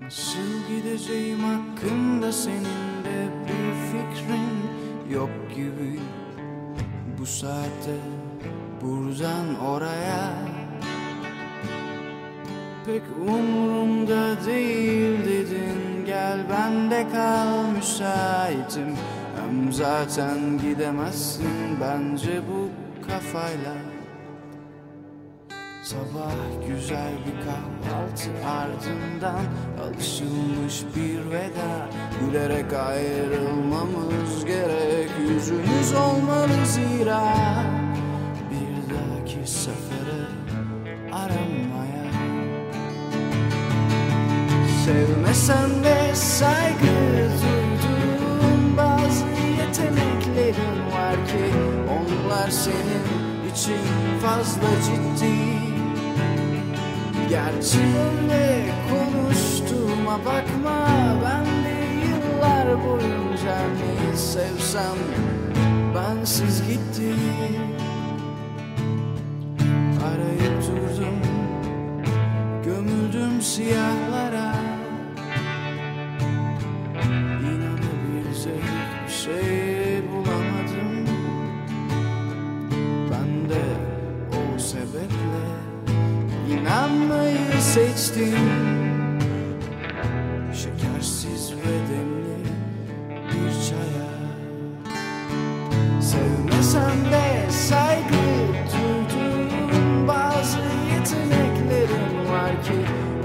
Nasıl gideceğim hakkında senin de bir fikrin yok gibi. Bu saatte buradan oraya Pek umurumda değil dedin. Gel bende kal müsaitim. Hem zaten gidemezsin bence bu kafayla Sabah güzel bir kahvaltı ardından Alışılmış bir veda. Gülerek ayrılmamız gerek Yüzümüz olmalı zira. Bir dahaki sefere aramaya Sevmesen de saygı duyduğum bazı yeteneklerin var ki Onlar senin için fazla ciddi Gerçi benle konuştuğuma bakma. Ben de yıllar boyunca neyi sevsem Bensiz gitti. Arayıp durdum Gömüldüm siyahlara seçtim. Şekersiz ve demli bir çaya. Sevmesem de saygı duyduğum bazı yeteneklerim var ki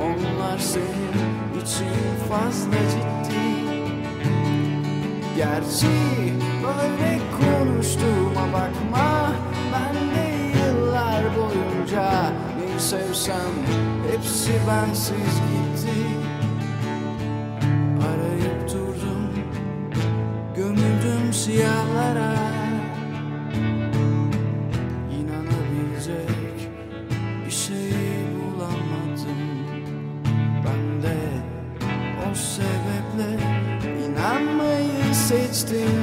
Onlar senin için fazla ciddi. Gerçi böyle konuştuğuma sevsem Hepsi bensiz gitti. Arayıp durdum Gömüldüm siyahlara. İnanabilecek bir şey bulamadım. Ben de o sebeple inanmayı seçtim